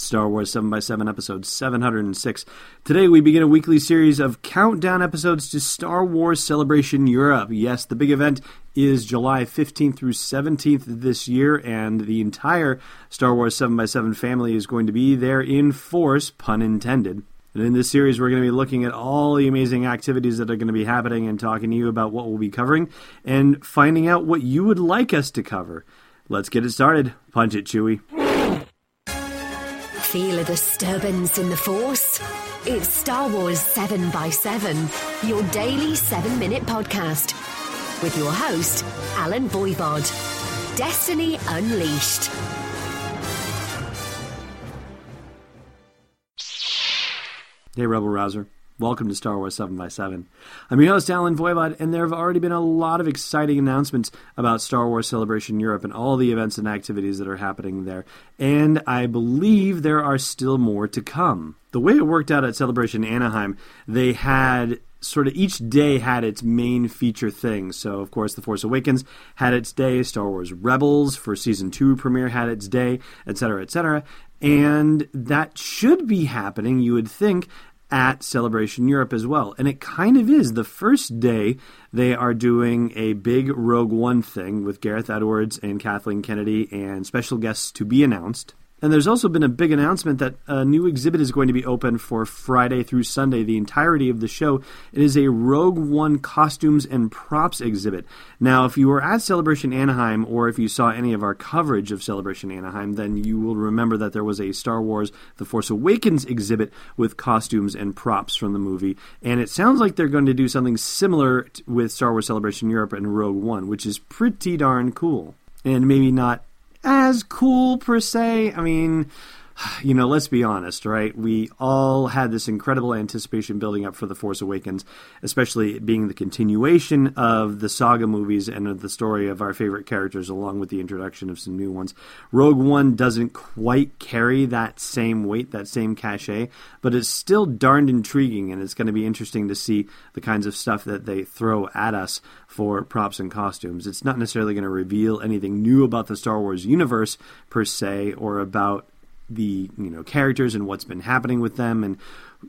Star Wars 7x7 episode 706. Today we begin a weekly series of countdown episodes to Star Wars Celebration Europe. Yes, the big event is July 15th through 17th this year, and the entire Star Wars 7x7 family is going to be there in force, pun intended. And in this series, we're going to be looking at all the amazing activities that are going to be happening and talking to you about what we'll be covering and finding out what you would like us to cover. Let's get it started. Punch it, Chewie. Feel a disturbance in the Force? It's Star Wars 7 by 7 your daily 7 minute podcast. With your host, Allen Voivod. Destiny Unleashed. Hey, Rebel Rouser. Welcome to Star Wars 7 by 7 I'm your host, Allen Voivod, and there have already been a lot of exciting announcements about Star Wars Celebration Europe and all the events and activities that are happening there. And I believe there are still more to come. The way it worked out at Celebration Anaheim, they had sort of each day had its main feature thing. So, of course, The Force Awakens had its day, Star Wars Rebels for season two premiere had its day, etc., etc. And that should be happening, you would think, at Celebration Europe as well. And it kind of is. The first day, they are doing a big Rogue One thing with Gareth Edwards and Kathleen Kennedy and special guests to be announced. And there's also been a big announcement that a new exhibit is going to be open for Friday through Sunday, the entirety of the show. It is a Rogue One costumes and props exhibit. Now, if you were at Celebration Anaheim or if you saw any of our coverage of Celebration Anaheim, then you will remember that there was a Star Wars The Force Awakens exhibit with costumes and props from the movie. And it sounds like they're going to do something similar with Star Wars Celebration Europe and Rogue One, which is pretty darn cool. And maybe not as cool per se. I mean, you know, let's be honest, right? We all had this incredible anticipation building up for The Force Awakens, especially being the continuation of the saga movies and of the story of our favorite characters, along with the introduction of some new ones. Rogue One doesn't quite carry that same weight, that same cachet, but it's still darned intriguing, and it's going to be interesting to see the kinds of stuff that they throw at us for props and costumes. It's not necessarily going to reveal anything new about the Star Wars universe per se, or about the you know characters and what's been happening with them and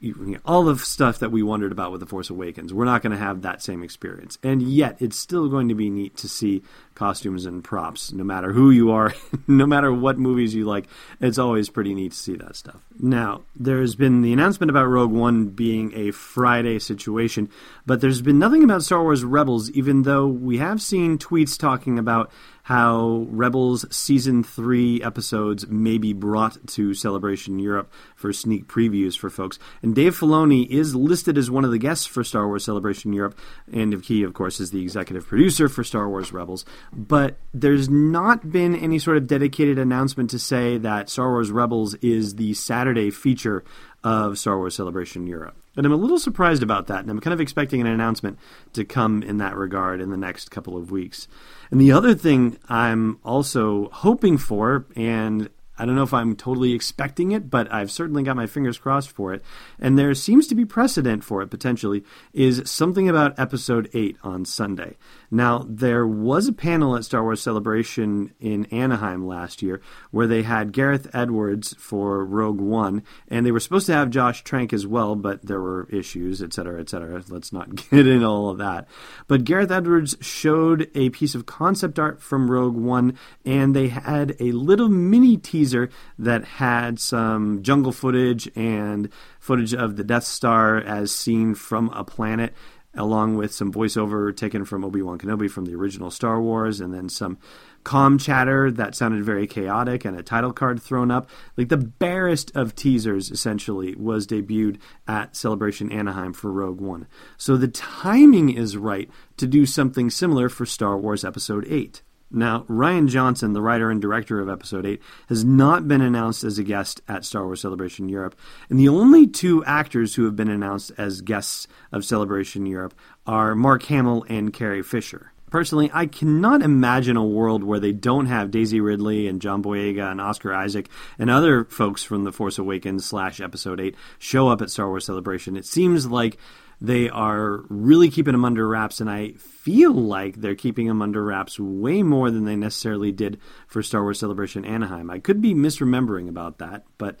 you know, all the stuff that we wondered about with the Force Awakens. We're not going to have that same experience, and yet it's still going to be neat to see costumes and props. No matter who you are, no matter what movies you like, it's always pretty neat to see that stuff. Now, there's been the announcement about Rogue One being a Friday situation, but there's been nothing about Star Wars Rebels, even though we have seen tweets talking about how Rebels Season 3 episodes may be brought to Celebration Europe for sneak previews for folks. And Dave Filoni is listed as one of the guests for Star Wars Celebration Europe, and he, of course, is the executive producer for Star Wars Rebels. But there's not been any sort of dedicated announcement to say that Star Wars Rebels is the Saturday feature of Star Wars Celebration Europe. And I'm a little surprised about that, and I'm kind of expecting an announcement to come in that regard in the next couple of weeks. And the other thing I'm also hoping for, and I don't know if I'm totally expecting it, but I've certainly got my fingers crossed for it. And there seems to be precedent for it potentially, is something about episode 8 on Sunday. Now, there was a panel at Star Wars Celebration in Anaheim last year where they had Gareth Edwards for Rogue One, and they were supposed to have Josh Trank as well, but there were issues, etc., etc. Let's not get into all of that. But Gareth Edwards showed a piece of concept art from Rogue One, and they had a little mini teaser that had some jungle footage and footage of the Death Star as seen from a planet along with some voiceover taken from Obi Wan Kenobi from the original Star Wars, and then some calm chatter that sounded very chaotic, and a title card thrown up. Like the barest of teasers, essentially, was debuted at Celebration Anaheim for Rogue One. So the timing is right to do something similar for Star Wars Episode 8. Now, Rian Johnson, the writer and director of Episode 8, has not been announced as a guest at Star Wars Celebration Europe, and the only two actors who have been announced as guests of Celebration Europe are Mark Hamill and Carrie Fisher. Personally, I cannot imagine a world where they don't have Daisy Ridley and John Boyega and Oscar Isaac and other folks from The Force Awakens slash Episode 8 show up at Star Wars Celebration. It seems like they are really keeping them under wraps, and I feel like they're keeping them under wraps way more than they necessarily did for Star Wars Celebration Anaheim. I could be misremembering about that, but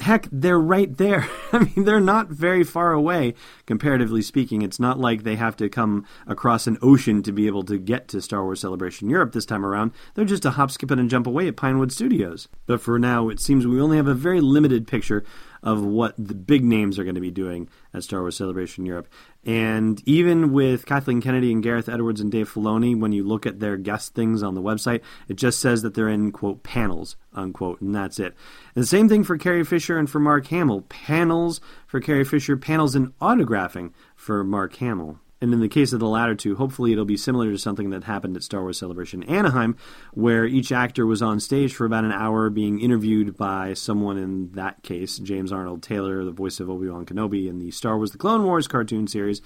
heck, they're right there. I mean, they're not very far away, comparatively speaking. It's not like they have to come across an ocean to be able to get to Star Wars Celebration Europe this time around. They're just a hop, skip, and jump away at Pinewood Studios. But for now, it seems we only have a very limited picture of what the big names are going to be doing at Star Wars Celebration Europe. And even with Kathleen Kennedy and Gareth Edwards and Dave Filoni, when you look at their guest things on the website, it just says that they're in, quote, panels, unquote, and that's it. And the same thing for Carrie Fisher and for Mark Hamill. Panels for Carrie Fisher, panels and autographing for Mark Hamill. And in the case of the latter two, hopefully it'll be similar to something that happened at Star Wars Celebration Anaheim, where each actor was on stage for about an hour being interviewed by someone, in that case, James Arnold Taylor, the voice of Obi Wan Kenobi in the Star Wars The Clone Wars cartoon series.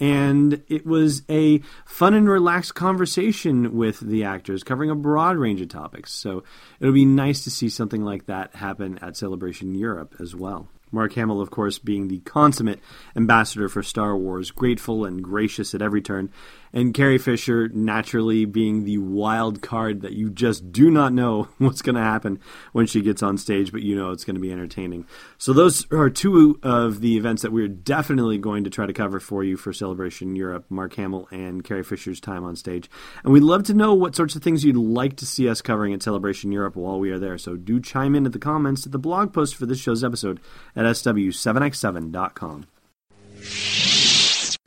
And it was a fun and relaxed conversation with the actors, covering a broad range of topics. So it'll be nice to see something like that happen at Celebration Europe as well. Mark Hamill, of course, being the consummate ambassador for Star Wars, grateful and gracious at every turn, and Carrie Fisher naturally being the wild card that you just do not know what's going to happen when she gets on stage, but you know it's going to be entertaining. So those are two of the events that we're definitely going to try to cover for you for Celebration Europe, Mark Hamill and Carrie Fisher's time on stage. And we'd love to know what sorts of things you'd like to see us covering at Celebration Europe while we are there. So do chime in at the comments at the blog post for this show's episode at sw7x7.com.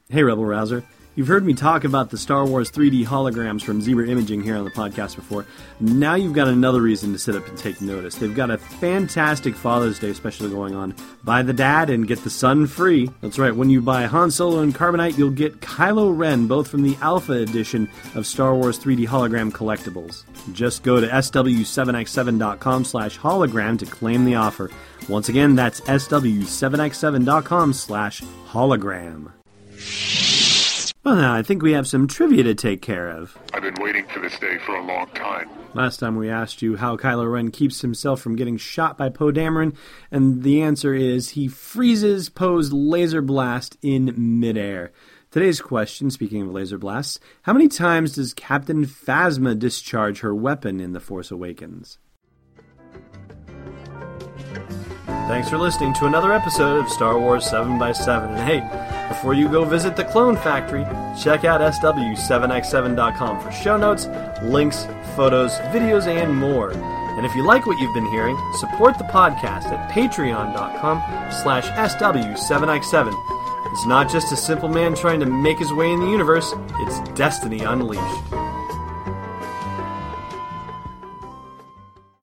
Hey Rebel Rouser. You've heard me talk about the Star Wars 3D holograms from Zebra Imaging here on the podcast before. Now you've got another reason to sit up and take notice. They've got a fantastic Father's Day special going on. Buy the dad and get the son free. That's right, when you buy Han Solo and Carbonite, you'll get Kylo Ren, both from the Alpha edition of Star Wars 3D hologram collectibles. Just go to sw7x7.com slash hologram to claim the offer. Once again, that's sw7x7.com slash hologram. Well, now I think we have some trivia to take care of. I've been waiting for this day for a long time. Last time we asked you how Kylo Ren keeps himself from getting shot by Poe Dameron, and the answer is he freezes Poe's laser blast in midair. Today's question, speaking of laser blasts, how many times does Captain Phasma discharge her weapon in The Force Awakens? Thanks for listening to another episode of Star Wars 7x7. And hey, before you go visit the Clone Factory, check out SW7x7.com for show notes, links, photos, videos, and more. And if you like what you've been hearing, support the podcast at patreon.com slash SW7x7. It's not just a simple man trying to make his way in the universe, it's destiny unleashed.